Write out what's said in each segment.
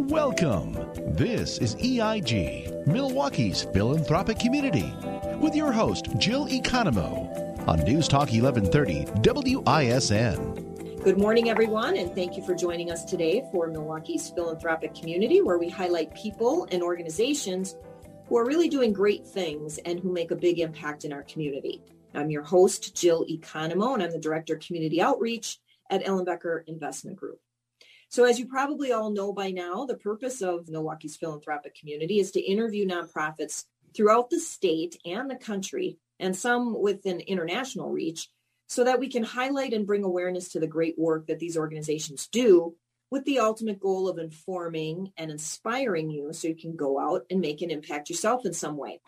Welcome. This is EIG, Milwaukee's philanthropic community, with your host, Jill Economou, on News Talk 1130 WISN. Good morning, everyone, and thank you for joining us today for Milwaukee's philanthropic community, where we highlight people and organizations who are really doing great things and who make a big impact in our community. I'm your host, Jill Economou, and I'm the Director of Community Outreach at Ellenbecker Investment Group. So, as you probably all know by now, the purpose of Milwaukee's philanthropic community is to interview nonprofits throughout the state and the country, and some with an international reach, so that we can highlight and bring awareness to the great work that these organizations do with the ultimate goal of informing and inspiring you so you can go out and make an impact yourself in some way.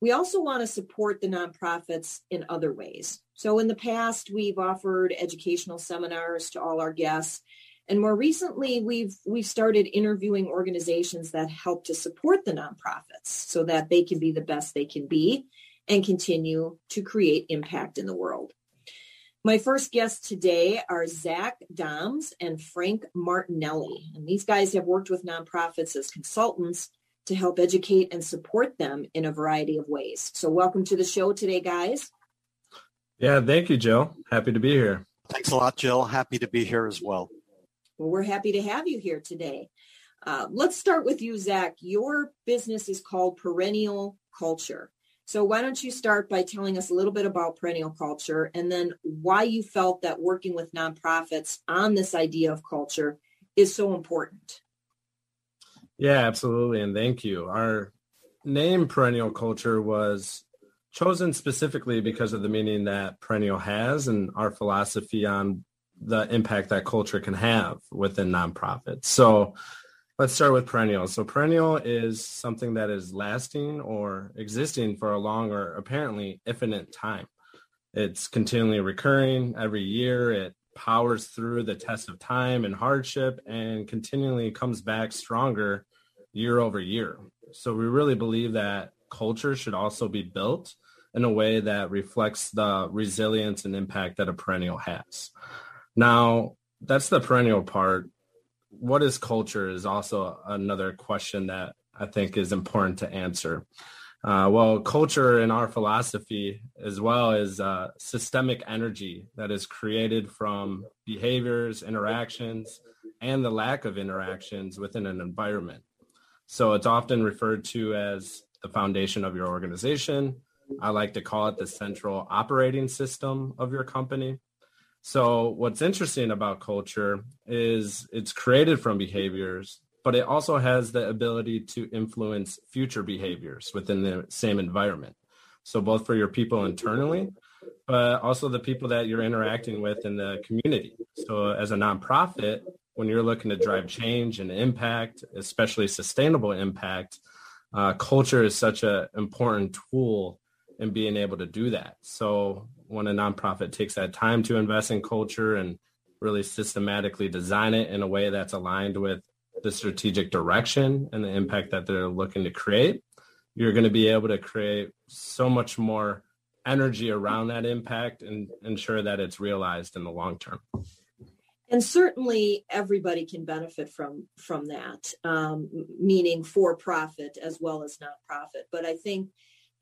We also want to support the nonprofits in other ways. So in the past, we've offered educational seminars to all our guests. And more recently, we've we've started interviewing organizations that help to support the nonprofits so that they can be the best they can be and continue to create impact in the world. My first guests today are Zach Doms and Frank Martinelli. And these guys have worked with nonprofits as consultants to help educate and support them in a variety of ways. So welcome to the show today, guys. Yeah, thank you, Jill. Happy to be here. Thanks a lot, Jill. Happy to be here as well. Well, we're happy to have you here today. Uh, let's start with you, Zach. Your business is called Perennial Culture. So why don't you start by telling us a little bit about perennial culture and then why you felt that working with nonprofits on this idea of culture is so important? Yeah, absolutely. And thank you. Our name perennial culture was chosen specifically because of the meaning that perennial has and our philosophy on the impact that culture can have within nonprofits. So let's start with perennial. So perennial is something that is lasting or existing for a long or apparently infinite time. It's continually recurring every year. It powers through the test of time and hardship and continually comes back stronger year over year. So we really believe that culture should also be built in a way that reflects the resilience and impact that a perennial has. Now, that's the perennial part. What is culture is also another question that I think is important to answer. Uh, well, culture in our philosophy, as well as uh, systemic energy that is created from behaviors, interactions, and the lack of interactions within an environment. So it's often referred to as the foundation of your organization. I like to call it the central operating system of your company. So what's interesting about culture is it's created from behaviors but it also has the ability to influence future behaviors within the same environment. So both for your people internally, but also the people that you're interacting with in the community. So as a nonprofit, when you're looking to drive change and impact, especially sustainable impact, uh, culture is such an important tool in being able to do that. So when a nonprofit takes that time to invest in culture and really systematically design it in a way that's aligned with the strategic direction and the impact that they're looking to create, you're going to be able to create so much more energy around that impact and ensure that it's realized in the long term. And certainly everybody can benefit from from that, um, meaning for profit as well as nonprofit. But I think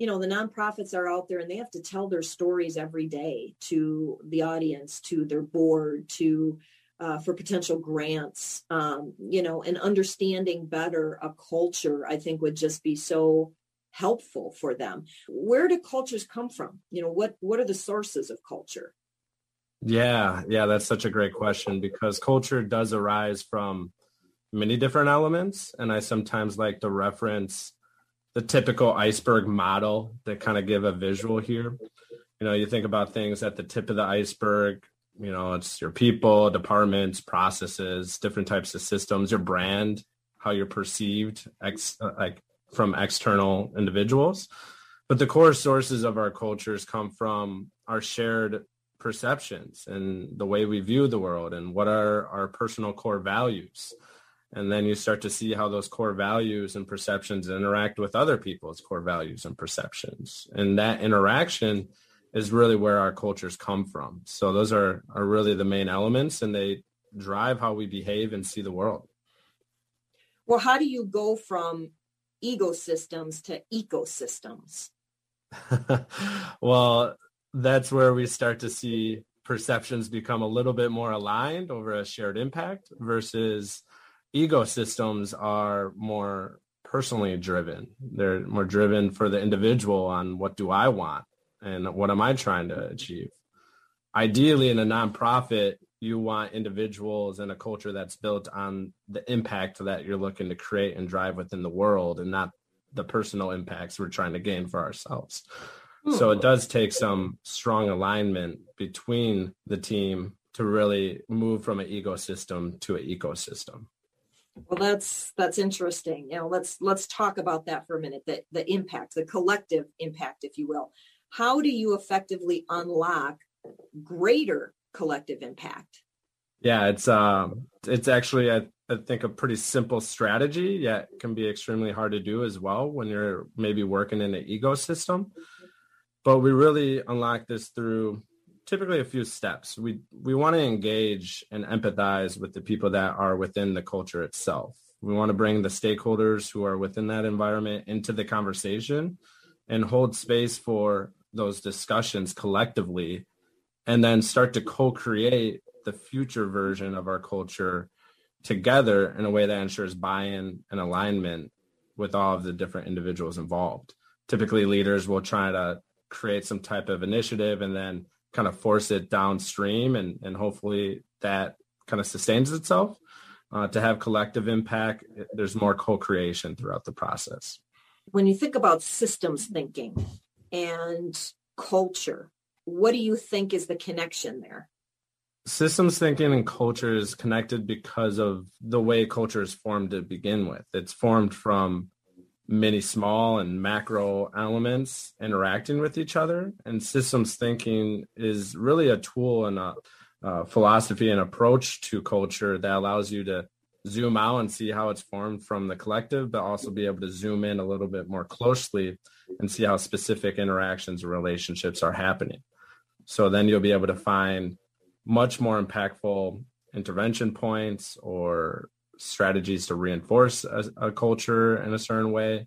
you know the nonprofits are out there and they have to tell their stories every day to the audience to their board to uh, for potential grants, um, you know, and understanding better a culture, I think would just be so helpful for them. Where do cultures come from? You know, what what are the sources of culture? Yeah, yeah, that's such a great question because culture does arise from many different elements, and I sometimes like to reference the typical iceberg model to kind of give a visual here. You know, you think about things at the tip of the iceberg, you know it's your people departments processes different types of systems your brand how you're perceived ex uh, like from external individuals but the core sources of our cultures come from our shared perceptions and the way we view the world and what are our personal core values and then you start to see how those core values and perceptions interact with other people's core values and perceptions and that interaction is really where our cultures come from. So those are are really the main elements and they drive how we behave and see the world. Well, how do you go from egosystems to ecosystems? well, that's where we start to see perceptions become a little bit more aligned over a shared impact versus egosystems are more personally driven. They're more driven for the individual on what do I want and what am I trying to achieve. Ideally, in a nonprofit, you want individuals and a culture that's built on the impact that you're looking to create and drive within the world and not the personal impacts we're trying to gain for ourselves. Hmm. So it does take some strong alignment between the team to really move from an egosystem to an ecosystem. Well, that's that's interesting. You know, let's let's talk about that for a minute. The the impact, the collective impact, if you will. How do you effectively unlock greater collective impact? Yeah, it's um it's actually I, I think a pretty simple strategy, yet can be extremely hard to do as well when you're maybe working in an egosystem. But we really unlock this through typically a few steps. We we want to engage and empathize with the people that are within the culture itself. We want to bring the stakeholders who are within that environment into the conversation and hold space for those discussions collectively and then start to co-create the future version of our culture together in a way that ensures buy-in and alignment with all of the different individuals involved. Typically leaders will try to create some type of initiative and then kind of force it downstream and, and hopefully that kind of sustains itself. Uh, to have collective impact, there's more co-creation throughout the process. When you think about systems thinking and culture, what do you think is the connection there? Systems thinking and culture is connected because of the way culture is formed to begin with. It's formed from many small and macro elements interacting with each other. And systems thinking is really a tool and a, a philosophy and approach to culture that allows you to zoom out and see how it's formed from the collective, but also be able to zoom in a little bit more closely and see how specific interactions and relationships are happening. So then you'll be able to find much more impactful intervention points or strategies to reinforce a, a culture in a certain way.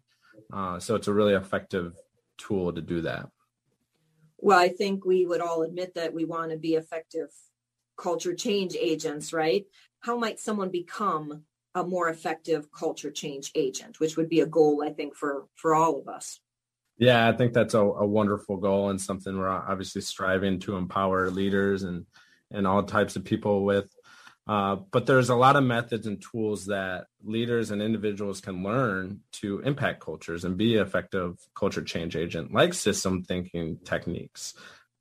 Uh, so it's a really effective tool to do that. Well, I think we would all admit that we want to be effective culture change agents, right? How might someone become a more effective culture change agent, which would be a goal, I think, for for all of us. Yeah, I think that's a, a wonderful goal and something we're obviously striving to empower leaders and and all types of people with. Uh, but there's a lot of methods and tools that leaders and individuals can learn to impact cultures and be effective culture change agent, like system thinking techniques,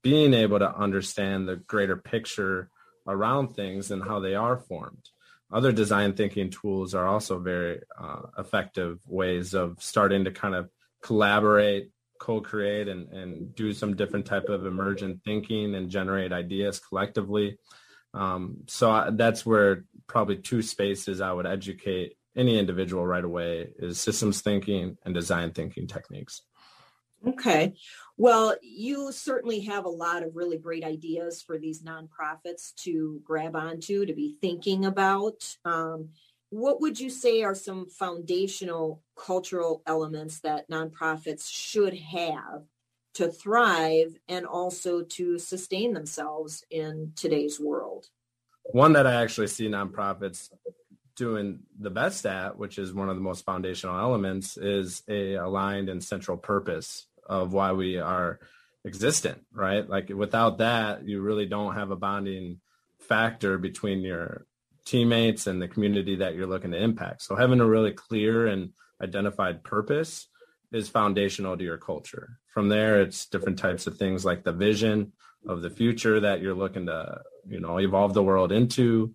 being able to understand the greater picture around things and how they are formed. Other design thinking tools are also very uh, effective ways of starting to kind of collaborate, co-create, and, and do some different type of emergent thinking and generate ideas collectively. Um, so I, that's where probably two spaces I would educate any individual right away is systems thinking and design thinking techniques. Okay. Well, you certainly have a lot of really great ideas for these nonprofits to grab onto, to be thinking about. Um, what would you say are some foundational cultural elements that nonprofits should have to thrive and also to sustain themselves in today's world? One that I actually see nonprofits doing the best at, which is one of the most foundational elements, is a aligned and central purpose of why we are existent, right? Like without that, you really don't have a bonding factor between your teammates and the community that you're looking to impact. So having a really clear and identified purpose is foundational to your culture. From there, it's different types of things like the vision of the future that you're looking to, you know, evolve the world into,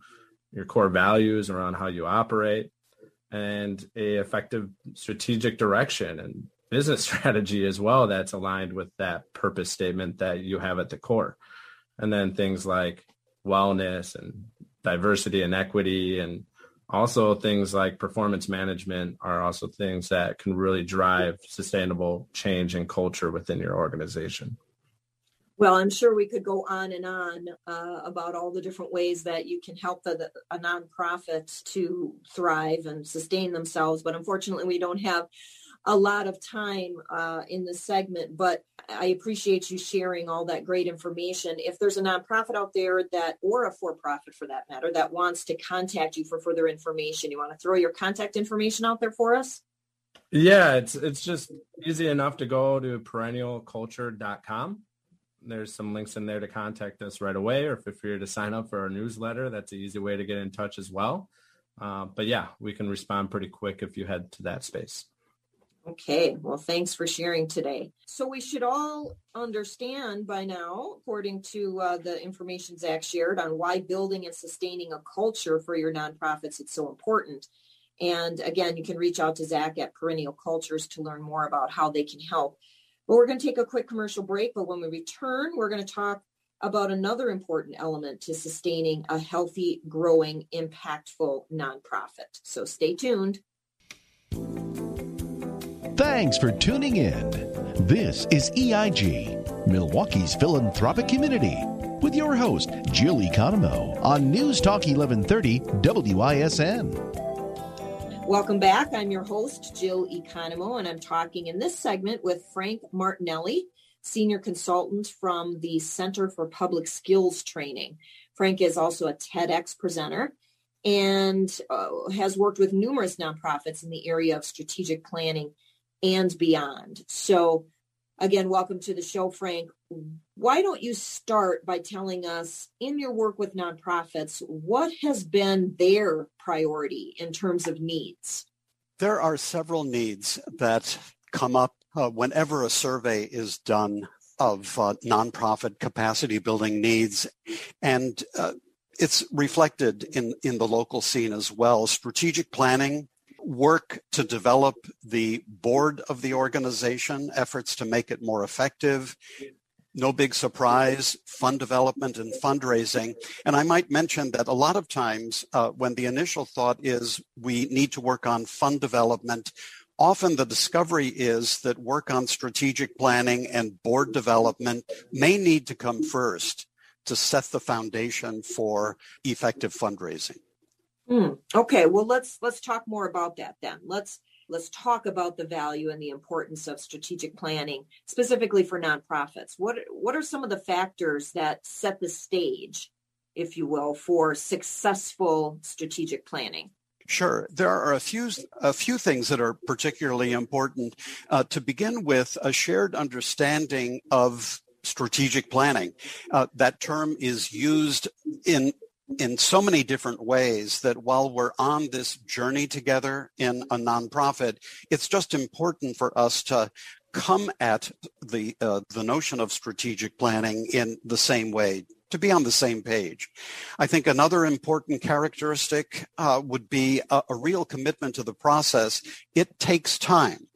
your core values around how you operate, and a effective strategic direction and business strategy as well that's aligned with that purpose statement that you have at the core. And then things like wellness and diversity and equity and also things like performance management are also things that can really drive sustainable change and culture within your organization Well, I'm sure we could go on and on uh, about all the different ways that you can help the, the, a nonprofit to thrive and sustain themselves. But unfortunately, we don't have a lot of time uh, in this segment, but I appreciate you sharing all that great information. If there's a nonprofit out there that, or a for-profit for that matter, that wants to contact you for further information, you want to throw your contact information out there for us? Yeah, it's it's just easy enough to go to perennialculture.com. There's some links in there to contact us right away, or if you're to sign up for our newsletter, that's an easy way to get in touch as well. Uh, but yeah, we can respond pretty quick if you head to that space. Okay, well, thanks for sharing today. So we should all understand by now, according to uh, the information Zach shared on why building and sustaining a culture for your nonprofits is so important. And again, you can reach out to Zach at Perennial Cultures to learn more about how they can help. But we're going to take a quick commercial break. But when we return, we're going to talk about another important element to sustaining a healthy, growing, impactful nonprofit. So stay tuned. Thanks for tuning in. This is EIG, Milwaukee's philanthropic community, with your host, Jill Economou, on News Talk 1130 WISN. Welcome back. I'm your host, Jill Economou, and I'm talking in this segment with Frank Martinelli, Senior Consultant from the Center for Public Skills Training. Frank is also a TEDx presenter and uh, has worked with numerous nonprofits in the area of strategic planning and beyond. So, again, welcome to the show, Frank. Why don't you start by telling us, in your work with nonprofits, what has been their priority in terms of needs? There are several needs that come up uh, whenever a survey is done of uh, nonprofit capacity building needs. And uh, it's reflected in, in the local scene as well. Strategic planning work to develop the board of the organization, efforts to make it more effective. No big surprise, fund development and fundraising. And I might mention that a lot of times uh, when the initial thought is we need to work on fund development, often the discovery is that work on strategic planning and board development may need to come first to set the foundation for effective fundraising. Mm, okay, well let's let's talk more about that then. Let's let's talk about the value and the importance of strategic planning, specifically for nonprofits. What what are some of the factors that set the stage, if you will, for successful strategic planning? Sure. There are a few a few things that are particularly important. Uh, to begin with, a shared understanding of strategic planning. Uh, that term is used in in so many different ways that while we're on this journey together in a nonprofit, it's just important for us to come at the uh, the notion of strategic planning in the same way to be on the same page. I think another important characteristic uh, would be a, a, real commitment to the process. It takes time.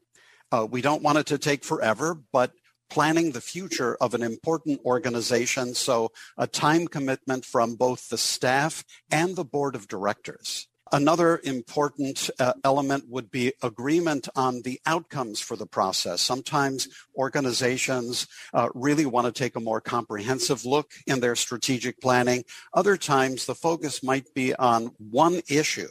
Uh, we don't want it to take forever, but planning the future of an important organization. So a time commitment from both the staff and the board of directors. Another important uh, element would be agreement on the outcomes for the process. Sometimes organizations uh, really want to take a more comprehensive look in their strategic planning. Other times the focus might be on one issue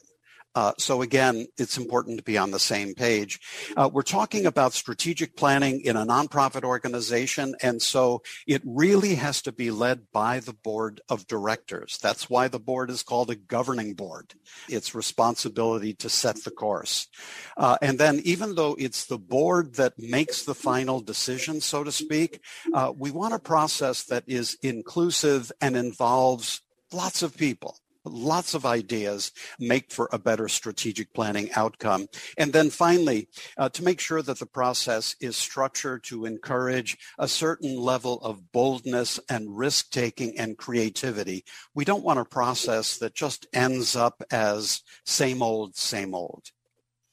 uh, so again, it's important to be on the same page. Uh, we're talking about strategic planning in a nonprofit organization, and so it really has to be led by the board of directors. That's why the board is called a governing board. Its responsibility to set the course. Uh, and then even though it's the board that makes the final decision, so to speak, uh, we want a process that is inclusive and involves lots of people lots of ideas make for a better strategic planning outcome. And then finally, uh, to make sure that the process is structured to encourage a certain level of boldness and risk taking and creativity. We don't want a process that just ends up as same old, same old.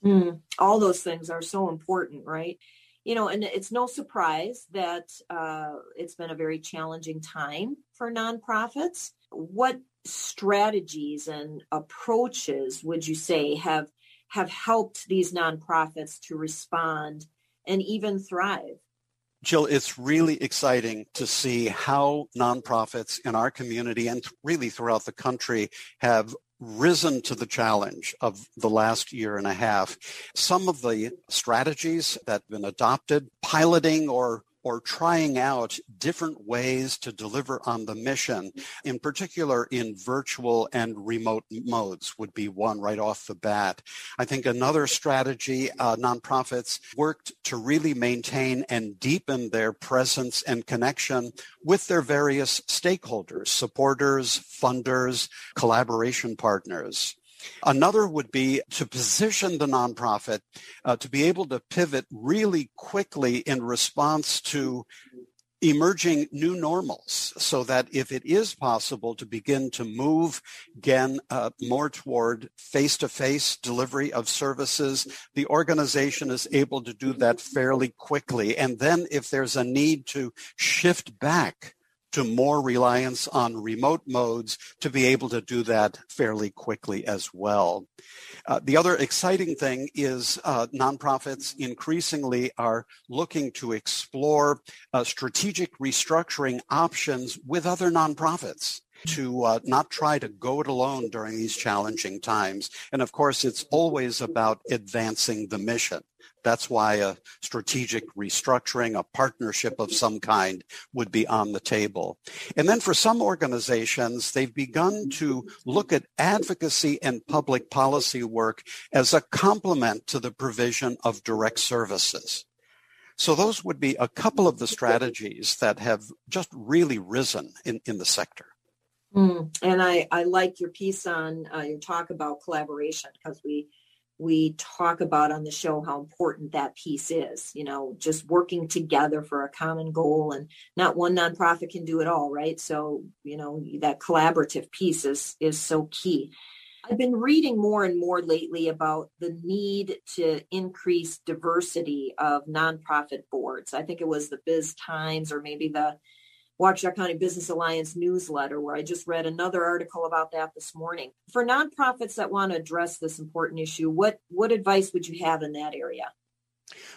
Mm, all those things are so important, right? You know, and it's no surprise that uh, it's been a very challenging time for nonprofits. What strategies and approaches would you say have have helped these nonprofits to respond and even thrive? Jill, it's really exciting to see how nonprofits in our community and really throughout the country have risen to the challenge of the last year and a half. Some of the strategies that have been adopted, piloting or or trying out different ways to deliver on the mission, in particular in virtual and remote modes would be one right off the bat. I think another strategy, uh, nonprofits worked to really maintain and deepen their presence and connection with their various stakeholders, supporters, funders, collaboration partners. Another would be to position the nonprofit uh, to be able to pivot really quickly in response to emerging new normals so that if it is possible to begin to move again uh, more toward face-to-face delivery of services the organization is able to do that fairly quickly. And then if there's a need to shift back to more reliance on remote modes to be able to do that fairly quickly as well. Uh, the other exciting thing is uh, nonprofits increasingly are looking to explore uh, strategic restructuring options with other nonprofits to uh, not try to go it alone during these challenging times. And of course, it's always about advancing the mission. That's why a strategic restructuring, a partnership of some kind would be on the table. And then for some organizations, they've begun to look at advocacy and public policy work as a complement to the provision of direct services. So those would be a couple of the strategies that have just really risen in, in the sector. Mm, and I, I like your piece on uh, your talk about collaboration because we we talk about on the show how important that piece is you know just working together for a common goal and not one nonprofit can do it all right? So you know that collaborative piece is is so key. I've been reading more and more lately about the need to increase diversity of nonprofit boards. I think it was the BizTimes or maybe the Waukesha County Business Alliance newsletter, where I just read another article about that this morning. For nonprofits that want to address this important issue, what, what advice would you have in that area?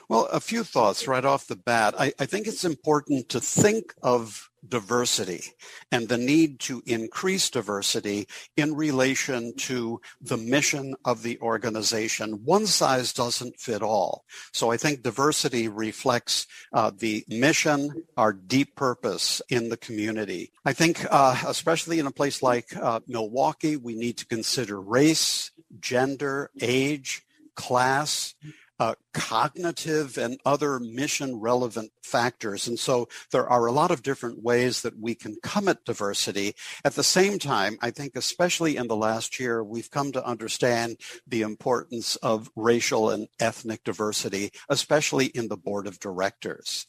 Well, a few thoughts right off the bat. I, I, think it's important to think of diversity and the need to increase diversity in relation to the mission of the organization. One size doesn't fit all. So I think diversity reflects uh, the mission, our deep purpose in the community. I think, uh, especially in a place like uh, Milwaukee, we need to consider race, gender, age, class, uh, cognitive and other mission relevant factors. And so there are a lot of different ways that we can come at diversity. At the same time, I think especially in the last year, we've come to understand the importance of racial and ethnic diversity, especially in the board of directors.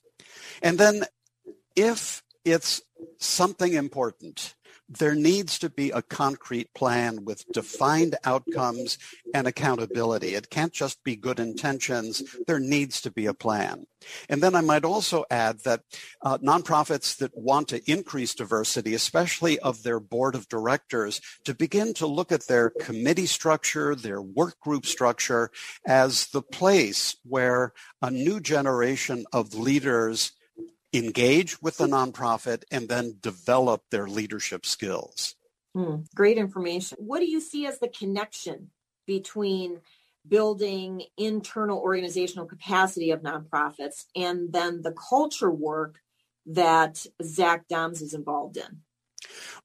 And then if it's something important, there needs to be a concrete plan with defined outcomes and accountability. It can't just be good intentions. There needs to be a plan. And then I might also add that uh, nonprofits that want to increase diversity, especially of their board of directors, to begin to look at their committee structure, their work group structure as the place where a new generation of leaders engage with the nonprofit and then develop their leadership skills. Mm, great information. What do you see as the connection between building internal organizational capacity of nonprofits and then the culture work that Zach Doms is involved in?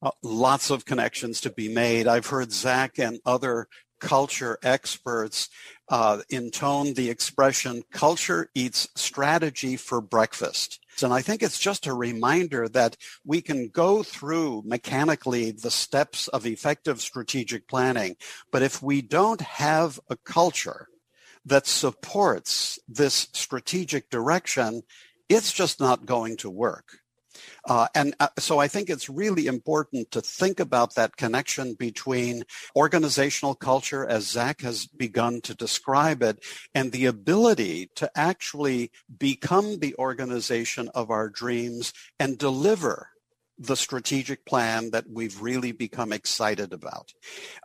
Uh, lots of connections to be made. I've heard Zach and other culture experts uh, intone the expression culture eats strategy for breakfast. And I think it's just a reminder that we can go through mechanically the steps of effective strategic planning. But if we don't have a culture that supports this strategic direction, it's just not going to work. Uh, and uh, so I think it's really important to think about that connection between organizational culture, as Zach has begun to describe it, and the ability to actually become the organization of our dreams and deliver the strategic plan that we've really become excited about.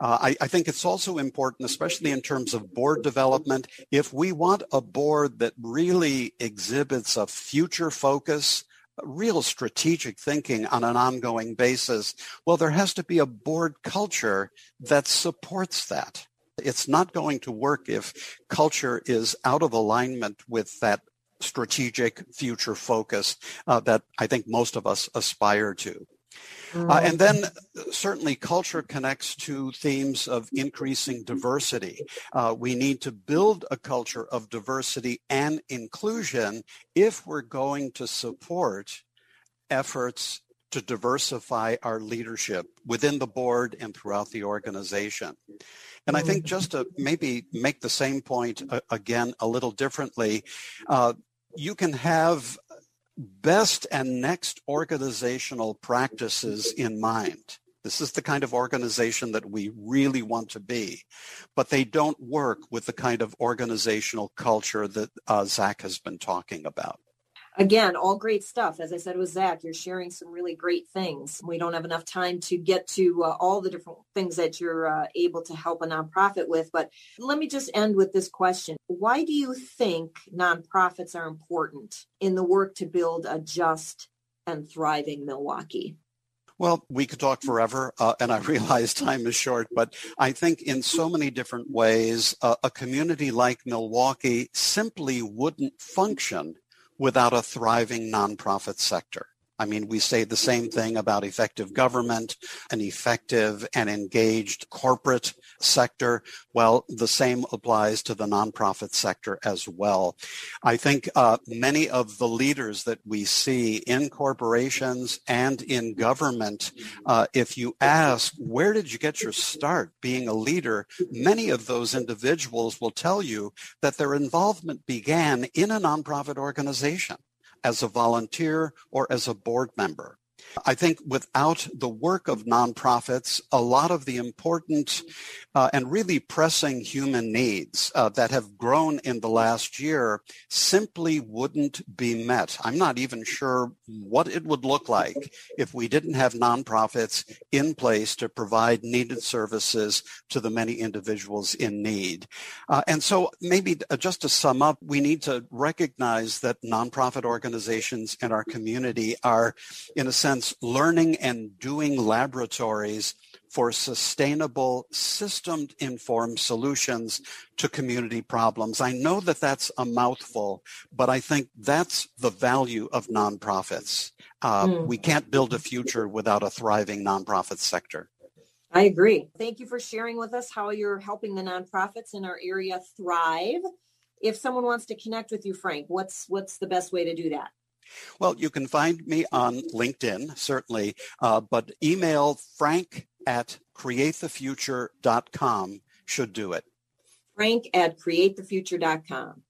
Uh, I, I, think it's also important, especially in terms of board development, if we want a board that really exhibits a future focus, real strategic thinking on an ongoing basis, well, there has to be a board culture that supports that. It's not going to work if culture is out of alignment with that strategic future focus uh, that I think most of us aspire to. Uh, and then certainly culture connects to themes of increasing diversity. Uh, we need to build a culture of diversity and inclusion if we're going to support efforts to diversify our leadership within the board and throughout the organization. And I think just to maybe make the same point uh, again a little differently, uh, you can have best and next organizational practices in mind. This is the kind of organization that we really want to be, but they don't work with the kind of organizational culture that uh, Zach has been talking about again, all great stuff. As I said with Zach, you're sharing some really great things. We don't have enough time to get to uh, all the different things that you're uh, able to help a nonprofit with. But let me just end with this question. Why do you think nonprofits are important in the work to build a just and thriving Milwaukee? Well, we could talk forever, uh, and I realize time is short, but I think in so many different ways, uh, a community like Milwaukee simply wouldn't function without a thriving nonprofit sector. I mean, we say the same thing about effective government, an effective and engaged corporate sector. Well, the same applies to the nonprofit sector as well. I think uh, many of the leaders that we see in corporations and in government, uh, if you ask, where did you get your start being a leader? Many of those individuals will tell you that their involvement began in a nonprofit organization as a volunteer or as a board member. I think without the work of nonprofits, a lot of the important uh, and really pressing human needs uh, that have grown in the last year simply wouldn't be met. I'm not even sure what it would look like if we didn't have nonprofits in place to provide needed services to the many individuals in need. Uh, and so maybe uh, just to sum up, we need to recognize that nonprofit organizations in our community are, in a sense, learning and doing laboratories for sustainable system informed solutions to community problems. I know that that's a mouthful, but I think that's the value of nonprofits. Uh, mm. We can't build a future without a thriving nonprofit sector. I agree. Thank you for sharing with us how you're helping the nonprofits in our area thrive. If someone wants to connect with you, Frank, what's what's the best way to do that? Well, you can find me on LinkedIn, certainly, uh, but email frank at createthefuture.com should do it. Frank at createthefuture.com.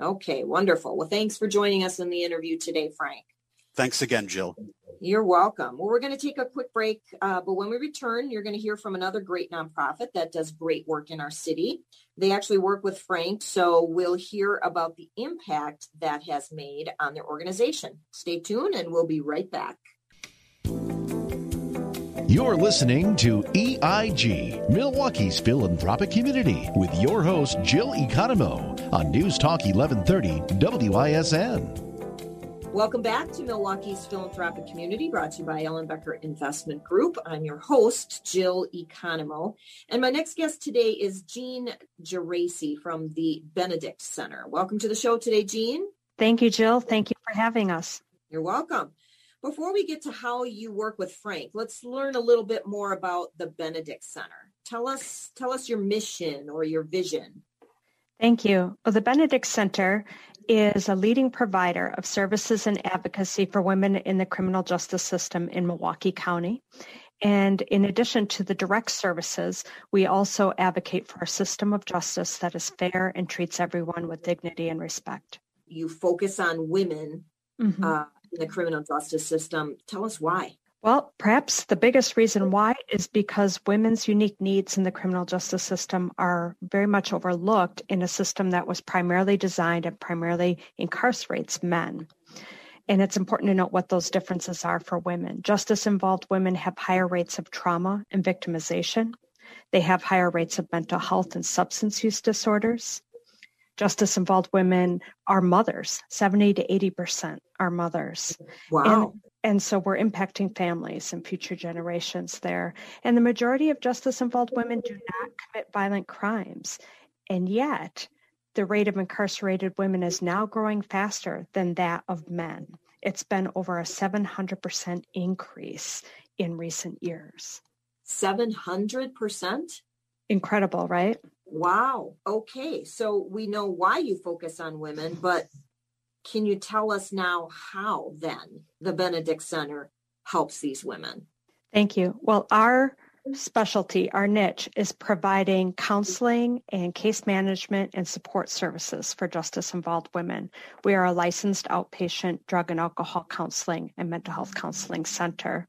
Okay, wonderful. Well, thanks for joining us in the interview today, Frank. Thanks again, Jill. You're welcome. Well, we're going to take a quick break, uh, but when we return, you're going to hear from another great nonprofit that does great work in our city. They actually work with Frank, so we'll hear about the impact that has made on their organization. Stay tuned, and we'll be right back. You're listening to EIG, Milwaukee's philanthropic community, with your host, Jill Economou, on News Talk 1130 WISN. Welcome back to Milwaukee's philanthropic community, brought to you by Ellenbecker Investment Group. I'm your host, Jill Economou. And my next guest today is Jean Geraci from the Benedict Center. Welcome to the show today, Jean. Thank you, Jill. Thank you for having us. You're welcome. Before we get to how you work with Frank, let's learn a little bit more about the Benedict Center. Tell us tell us your mission or your vision. Thank you. Well, the Benedict Center is a leading provider of services and advocacy for women in the criminal justice system in Milwaukee County. And in addition to the direct services, we also advocate for a system of justice that is fair and treats everyone with dignity and respect. You focus on women mm-hmm. uh, in the criminal justice system. Tell us why. Well, perhaps the biggest reason why is because women's unique needs in the criminal justice system are very much overlooked in a system that was primarily designed and primarily incarcerates men. And it's important to note what those differences are for women. Justice involved women have higher rates of trauma and victimization. They have higher rates of mental health and substance use disorders. Justice involved women are mothers, 70 to 80% are mothers. Wow. And, and so we're impacting families and future generations there. And the majority of justice involved women do not commit violent crimes. And yet, the rate of incarcerated women is now growing faster than that of men. It's been over a 700% increase in recent years. 700%? Incredible, right? Wow. Okay. So we know why you focus on women, but can you tell us now how then the Benedict Center helps these women? Thank you. Well, our specialty, our niche, is providing counseling and case management and support services for justice involved women. We are a licensed outpatient drug and alcohol counseling and mental health counseling center.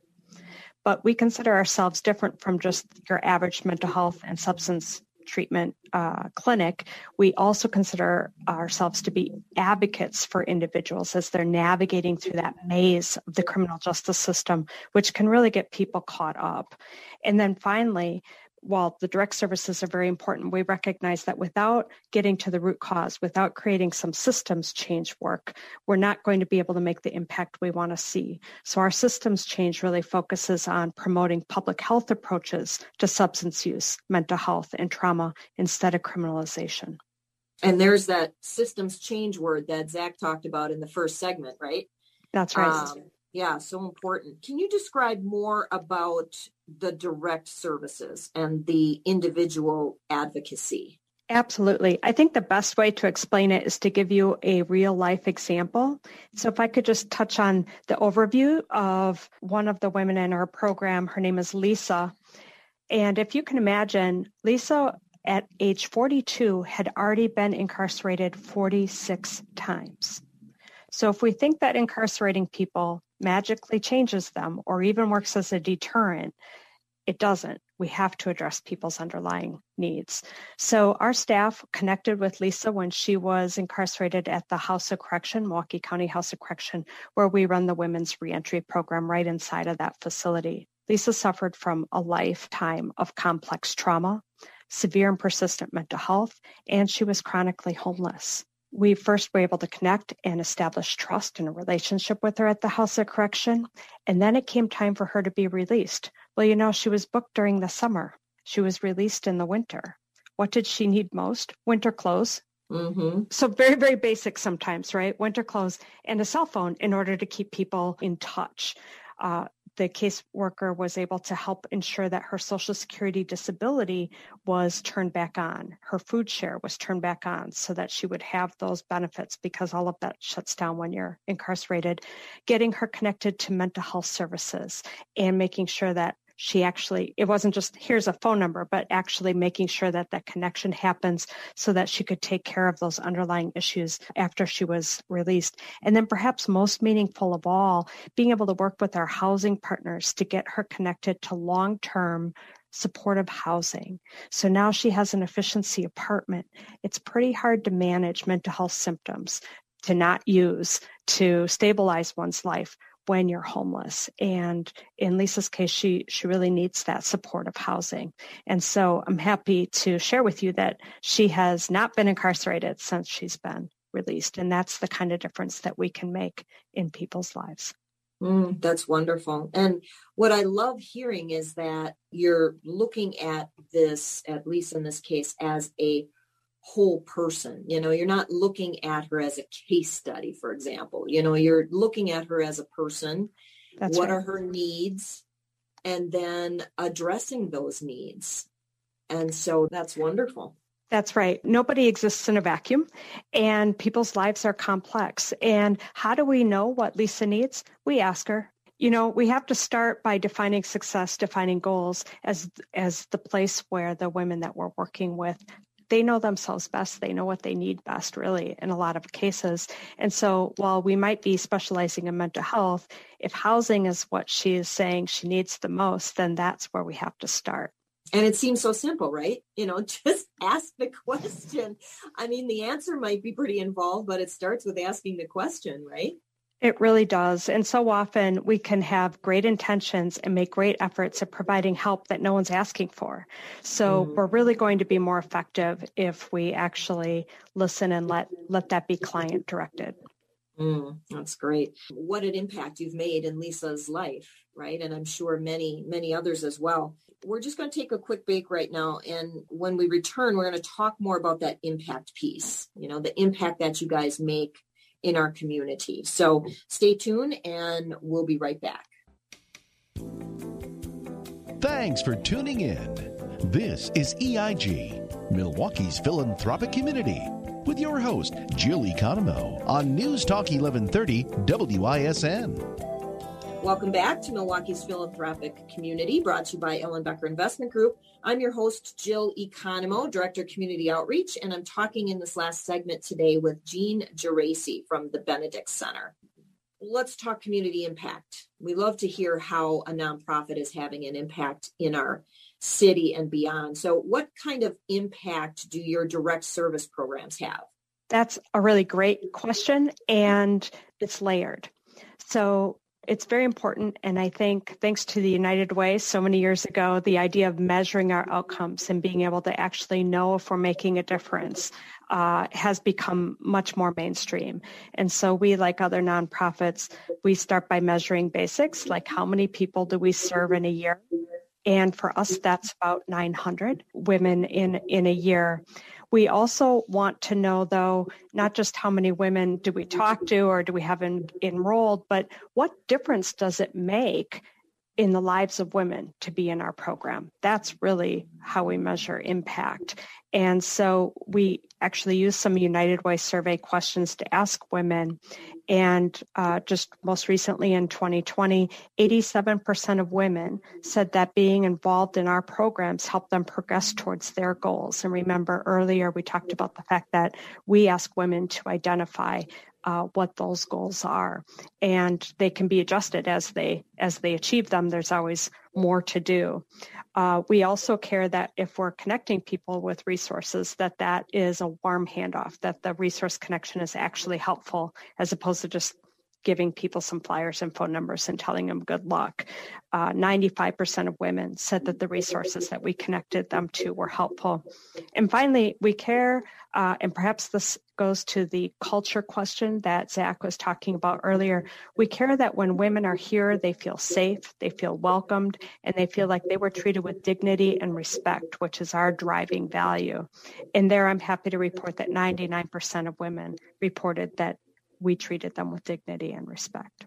But we consider ourselves different from just your average mental health and substance treatment uh, clinic, we also consider ourselves to be advocates for individuals as they're navigating through that maze of the criminal justice system, which can really get people caught up. And then finally, while the direct services are very important, we recognize that without getting to the root cause, without creating some systems change work, we're not going to be able to make the impact we want to see. So our systems change really focuses on promoting public health approaches to substance use, mental health, and trauma instead of criminalization. And there's that systems change word that Zach talked about in the first segment, right? That's right. Um, yeah, so important. Can you describe more about the direct services and the individual advocacy? Absolutely. I think the best way to explain it is to give you a real life example. So, if I could just touch on the overview of one of the women in our program, her name is Lisa. And if you can imagine, Lisa at age 42 had already been incarcerated 46 times. So, if we think that incarcerating people magically changes them or even works as a deterrent, it doesn't. We have to address people's underlying needs. So our staff connected with Lisa when she was incarcerated at the House of Correction, Milwaukee County House of Correction, where we run the women's reentry program right inside of that facility. Lisa suffered from a lifetime of complex trauma, severe and persistent mental health, and she was chronically homeless we first were able to connect and establish trust and a relationship with her at the House of Correction. And then it came time for her to be released. Well, you know, she was booked during the summer. She was released in the winter. What did she need most? Winter clothes. Mm-hmm. So very, very basic sometimes, right? Winter clothes and a cell phone in order to keep people in touch. Uh, the caseworker was able to help ensure that her Social Security disability was turned back on. Her FoodShare was turned back on so that she would have those benefits because all of that shuts down when you're incarcerated. Getting her connected to mental health services and making sure that she actually it wasn't just here's a phone number but actually making sure that that connection happens so that she could take care of those underlying issues after she was released and then perhaps most meaningful of all being able to work with our housing partners to get her connected to long-term supportive housing. So now she has an efficiency apartment. It's pretty hard to manage mental health symptoms to not use to stabilize one's life when you're homeless. And in Lisa's case, she, she really needs that supportive housing. And so I'm happy to share with you that she has not been incarcerated since she's been released. And that's the kind of difference that we can make in people's lives. Mm, that's wonderful. And what I love hearing is that you're looking at this, at least in this case, as a whole person. You know, you're not looking at her as a case study, for example. You know, you're looking at her as a person. That's what right. are her needs? And then addressing those needs. And so that's wonderful. That's right. Nobody exists in a vacuum, and people's lives are complex. And how do we know what Lisa needs? We ask her. You know, we have to start by defining success, defining goals as as the place where the women that we're working with they know themselves best. They know what they need best, really, in a lot of cases. And so while we might be specializing in mental health, if housing is what she is saying she needs the most, then that's where we have to start. And it seems so simple, right? You know, just ask the question. I mean, the answer might be pretty involved, but it starts with asking the question, right? It really does. And so often we can have great intentions and make great efforts at providing help that no one's asking for. So mm. we're really going to be more effective if we actually listen and let, let that be client directed. Mm, that's great. What an impact you've made in Lisa's life, right? And I'm sure many, many others as well. We're just going to take a quick break right now. And when we return, we're going to talk more about that impact piece, you know, the impact that you guys make in our community. So stay tuned and we'll be right back. Thanks for tuning in. This is EIG, Milwaukee's philanthropic community, with your host, Jill Economou, on News Talk 1130 WISN. Welcome back to Milwaukee's Philanthropic Community, brought to you by Ellenbecker Investment Group. I'm your host, Jill Economou, Director of Community Outreach, and I'm talking in this last segment today with Jean Geraci from the Benedict Center. Let's talk community impact. We love to hear how a nonprofit is having an impact in our city and beyond. So, what kind of impact do your direct service programs have? That's a really great question, and it's layered. So, it's very important. And I think thanks to the United Way so many years ago, the idea of measuring our outcomes and being able to actually know if we're making a difference uh, has become much more mainstream. And so we, like other nonprofits, we start by measuring basics, like how many people do we serve in a year? And for us, that's about 900 women in, in a year. We also want to know, though, not just how many women do we talk to or do we have en- enrolled, but what difference does it make in the lives of women to be in our program? That's really how we measure impact. And so we actually use some United Way survey questions to ask women. And uh, just most recently in 2020, 87% of women said that being involved in our programs helped them progress towards their goals. And remember earlier, we talked about the fact that we ask women to identify uh, what those goals are, and they can be adjusted as they as they achieve them. There's always more to do. Uh, we also care that if we're connecting people with resources, that that is a warm handoff, that the resource connection is actually helpful, as opposed to just giving people some flyers and phone numbers and telling them good luck. Uh, 95% of women said that the resources that we connected them to were helpful. And finally, we care, uh, and perhaps this goes to the culture question that Zach was talking about earlier. We care that when women are here, they feel safe, they feel welcomed, and they feel like they were treated with dignity and respect, which is our driving value. And there, I'm happy to report that 99% of women reported that we treated them with dignity and respect.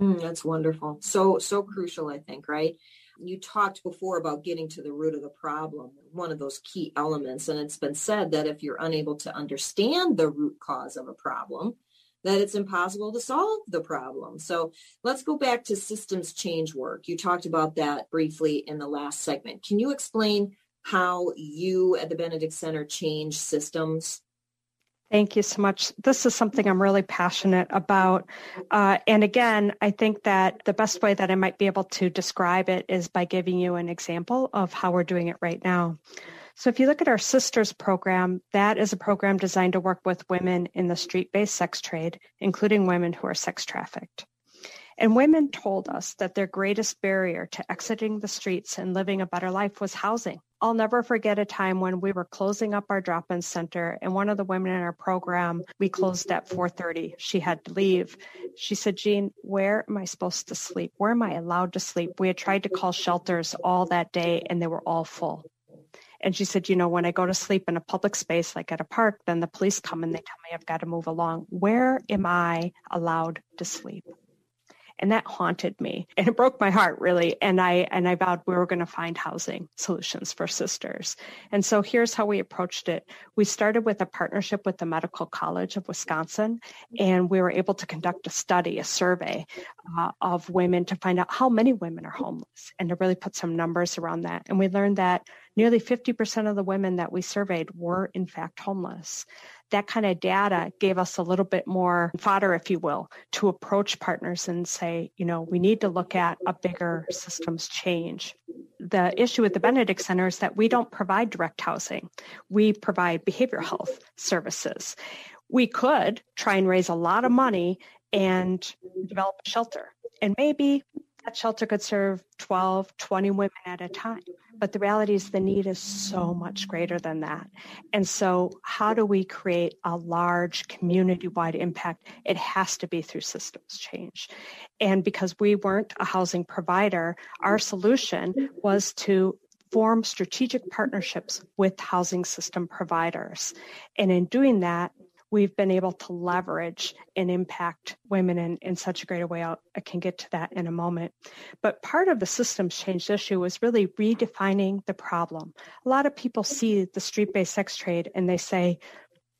Mm, that's wonderful. So, so crucial, I think, right? You talked before about getting to the root of the problem, one of those key elements. And it's been said that if you're unable to understand the root cause of a problem, that it's impossible to solve the problem. So let's go back to systems change work. You talked about that briefly in the last segment. Can you explain how you at the Benedict Center change systems Thank you so much. This is something I'm really passionate about. Uh, and again, I think that the best way that I might be able to describe it is by giving you an example of how we're doing it right now. So if you look at our Sisters program, that is a program designed to work with women in the street-based sex trade, including women who are sex trafficked. And women told us that their greatest barrier to exiting the streets and living a better life was housing. I'll never forget a time when we were closing up our drop-in center and one of the women in our program, we closed at 4:30. She had to leave. She said, "Jean, where am I supposed to sleep? Where am I allowed to sleep?" We had tried to call shelters all that day and they were all full. And she said, you know, when I go to sleep in a public space like at a park, then the police come and they tell me I've got to move along. Where am I allowed to sleep? And that haunted me and it broke my heart really and i and i vowed we were going to find housing solutions for sisters. And so here's how we approached it. We started with a partnership with the medical college of wisconsin and we were able to conduct a study a survey uh, of women to find out how many women are homeless and to really put some numbers around that. And we learned that nearly 50% of the women that we surveyed were in fact homeless that kind of data gave us a little bit more fodder, if you will, to approach partners and say, you know, we need to look at a bigger systems change. The issue with the Benedict Center is that we don't provide direct housing. We provide behavioral health services. We could try and raise a lot of money and develop a shelter. And maybe that shelter could serve 12, 20 women at a time. But the reality is the need is so much greater than that. And so how do we create a large community-wide impact? It has to be through systems change. And because we weren't a housing provider, our solution was to form strategic partnerships with housing system providers. And in doing that, we've been able to leverage and impact women in, in such a greater way. I'll, I can get to that in a moment. But part of the systems change issue was really redefining the problem. A lot of people see the street-based sex trade and they say,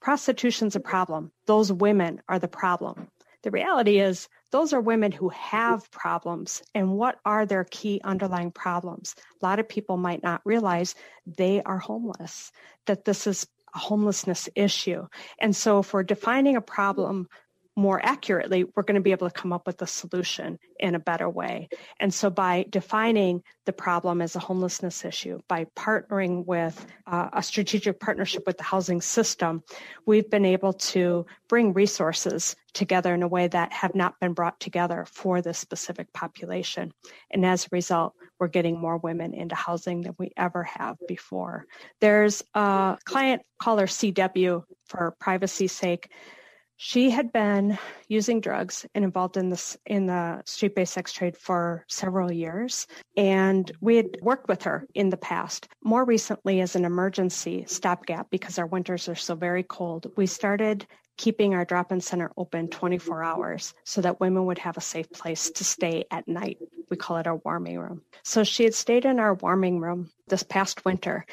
prostitution's a problem. Those women are the problem. The reality is those are women who have problems. And what are their key underlying problems? A lot of people might not realize they are homeless, that this is homelessness issue. And so if we're defining a problem more accurately, we're going to be able to come up with a solution in a better way. And so by defining the problem as a homelessness issue, by partnering with uh, a strategic partnership with the housing system, we've been able to bring resources together in a way that have not been brought together for this specific population. And as a result, we're getting more women into housing than we ever have before. There's a client caller CW for privacy's sake she had been using drugs and involved in this in the street-based sex trade for several years and we had worked with her in the past. More recently as an emergency stopgap because our winters are so very cold we started keeping our drop-in center open 24 hours so that women would have a safe place to stay at night. We call it our warming room. So she had stayed in our warming room this past winter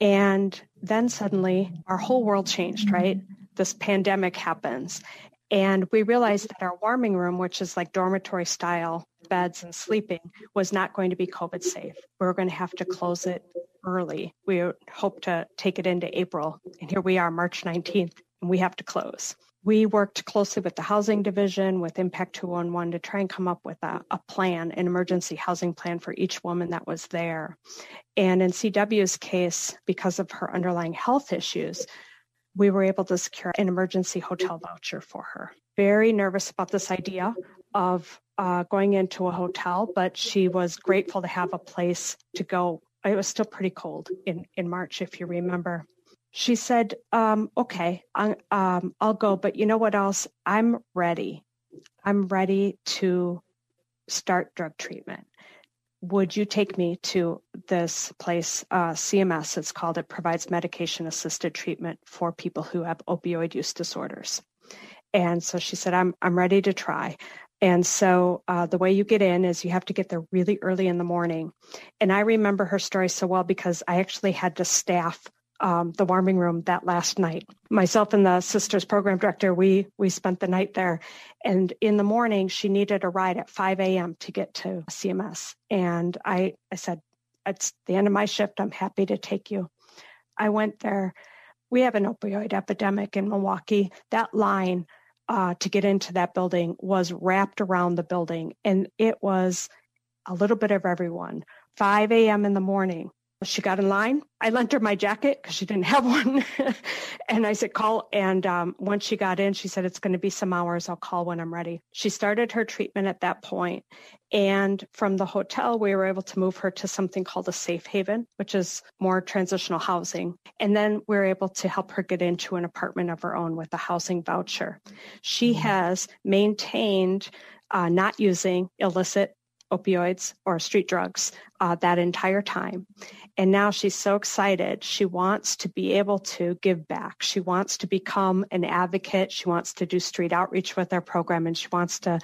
and then suddenly our whole world changed right this pandemic happens. And we realized that our warming room, which is like dormitory style beds and sleeping, was not going to be COVID safe. We were going to have to close it early. We hope to take it into April. And here we are, March 19th, and we have to close. We worked closely with the housing division, with Impact 211 to try and come up with a, a plan, an emergency housing plan for each woman that was there. And in CW's case, because of her underlying health issues, we were able to secure an emergency hotel voucher for her. Very nervous about this idea of uh, going into a hotel, but she was grateful to have a place to go. It was still pretty cold in, in March, if you remember. She said, um, okay, um, I'll go, but you know what else? I'm ready. I'm ready to start drug treatment would you take me to this place, uh, CMS, it's called, it provides medication assisted treatment for people who have opioid use disorders. And so she said, I'm, I'm ready to try. And so uh, the way you get in is you have to get there really early in the morning. And I remember her story so well because I actually had to staff um, the warming room that last night. Myself and the sisters program director, we we spent the night there. And in the morning, she needed a ride at 5 a.m. to get to CMS. And I, I said, it's the end of my shift. I'm happy to take you. I went there. We have an opioid epidemic in Milwaukee. That line uh, to get into that building was wrapped around the building, and it was a little bit of everyone. 5 a.m. in the morning, she got in line. I lent her my jacket because she didn't have one. and I said, call. And um, once she got in, she said, it's going to be some hours. I'll call when I'm ready. She started her treatment at that point. And from the hotel, we were able to move her to something called a safe haven, which is more transitional housing. And then we are able to help her get into an apartment of her own with a housing voucher. She mm-hmm. has maintained uh, not using illicit opioids or street drugs uh, that entire time. And now she's so excited. She wants to be able to give back. She wants to become an advocate. She wants to do street outreach with our program and she wants to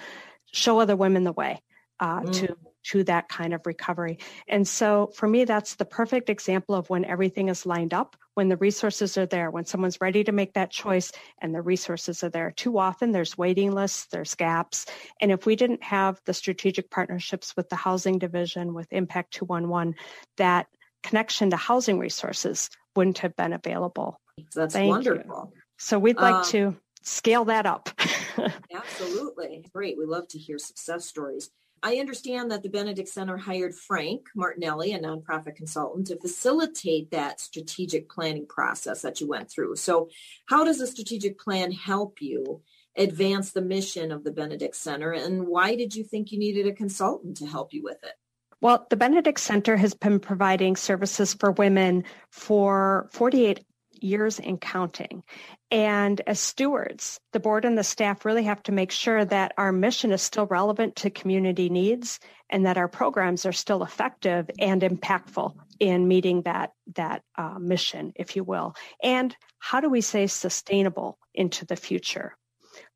show other women the way uh, mm. to to that kind of recovery. And so for me, that's the perfect example of when everything is lined up, when the resources are there, when someone's ready to make that choice and the resources are there. Too often there's waiting lists, there's gaps. And if we didn't have the strategic partnerships with the housing division, with Impact 211, that connection to housing resources wouldn't have been available. That's Thank wonderful. You. So we'd like um, to scale that up. absolutely. Great. We love to hear success stories. I understand that the Benedict Center hired Frank Martinelli, a nonprofit consultant, to facilitate that strategic planning process that you went through. So, how does a strategic plan help you advance the mission of the Benedict Center? And why did you think you needed a consultant to help you with it? Well, the Benedict Center has been providing services for women for 48 years and counting. And as stewards, the board and the staff really have to make sure that our mission is still relevant to community needs and that our programs are still effective and impactful in meeting that that uh, mission, if you will. And how do we say sustainable into the future?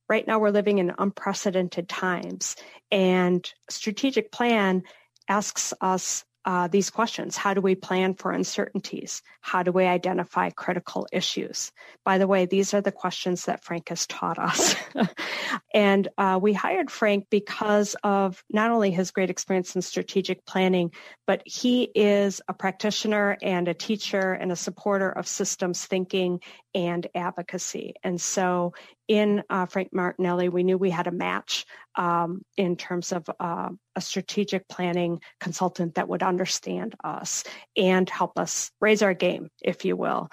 Right now, we're living in unprecedented times, and strategic plan asks us uh, these questions. How do we plan for uncertainties? How do we identify critical issues? By the way, these are the questions that Frank has taught us. and uh, we hired Frank because of not only his great experience in strategic planning, but he is a practitioner and a teacher and a supporter of systems thinking and advocacy. And so in uh, Frank Martinelli, we knew we had a match um, in terms of uh, a strategic planning consultant that would understand us and help us raise our game, if you will.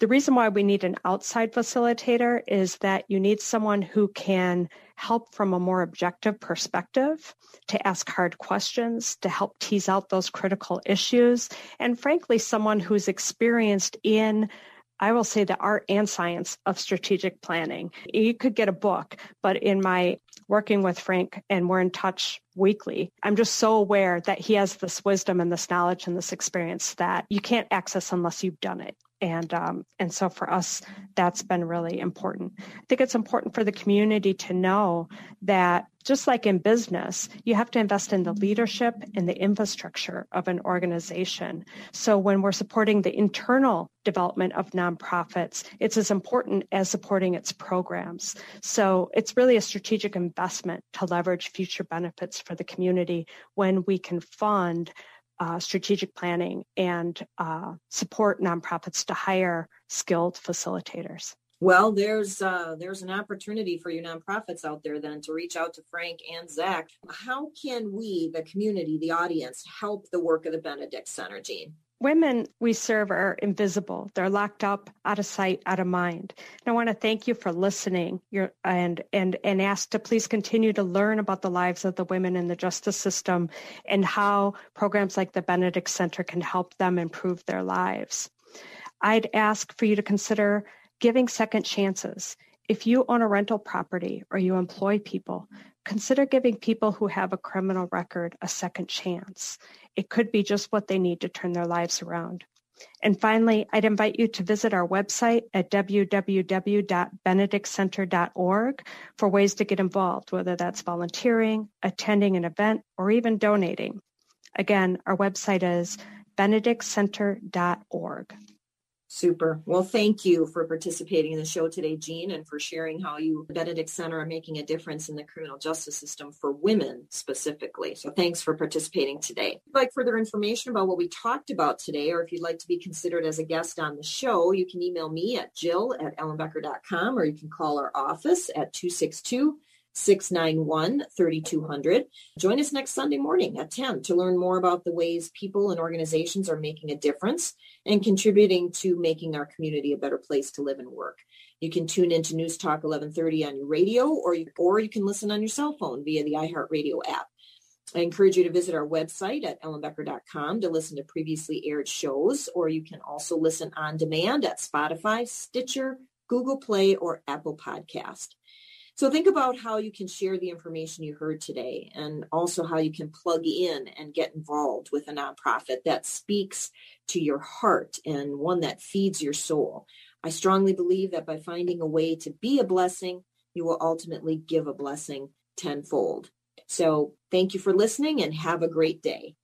The reason why we need an outside facilitator is that you need someone who can help from a more objective perspective to ask hard questions, to help tease out those critical issues, and frankly, someone who's experienced in I will say the art and science of strategic planning. You could get a book, but in my working with Frank and we're in touch weekly, I'm just so aware that he has this wisdom and this knowledge and this experience that you can't access unless you've done it and um, and so for us that's been really important. I think it's important for the community to know that just like in business you have to invest in the leadership and the infrastructure of an organization. So when we're supporting the internal development of nonprofits it's as important as supporting its programs. So it's really a strategic investment to leverage future benefits for the community when we can fund uh, strategic planning and uh, support nonprofits to hire skilled facilitators. Well, there's uh, there's an opportunity for your nonprofits out there then to reach out to Frank and Zach. How can we, the community, the audience, help the work of the Benedict Center, Jean? Women we serve are invisible. They're locked up, out of sight, out of mind. And I want to thank you for listening and, and, and ask to please continue to learn about the lives of the women in the justice system and how programs like the Benedict Center can help them improve their lives. I'd ask for you to consider giving second chances. If you own a rental property or you employ people, consider giving people who have a criminal record a second chance. It could be just what they need to turn their lives around. And finally, I'd invite you to visit our website at www.benedictcenter.org for ways to get involved, whether that's volunteering, attending an event, or even donating. Again, our website is benedictcenter.org. Super. Well, thank you for participating in the show today, Jean, and for sharing how you, the Benedict Center, are making a difference in the criminal justice system for women specifically. So thanks for participating today. If you'd like further information about what we talked about today, or if you'd like to be considered as a guest on the show, you can email me at jill at ellenbecker.com or you can call our office at 262 691 3200. Join us next Sunday morning at 10 to learn more about the ways people and organizations are making a difference and contributing to making our community a better place to live and work. You can tune into News Talk 1130 on your radio or you, or you can listen on your cell phone via the iHeartRadio app. I encourage you to visit our website at ellenbecker.com to listen to previously aired shows, or you can also listen on demand at Spotify, Stitcher, Google Play, or Apple Podcast. So think about how you can share the information you heard today and also how you can plug in and get involved with a nonprofit that speaks to your heart and one that feeds your soul. I strongly believe that by finding a way to be a blessing, you will ultimately give a blessing tenfold. So thank you for listening and have a great day.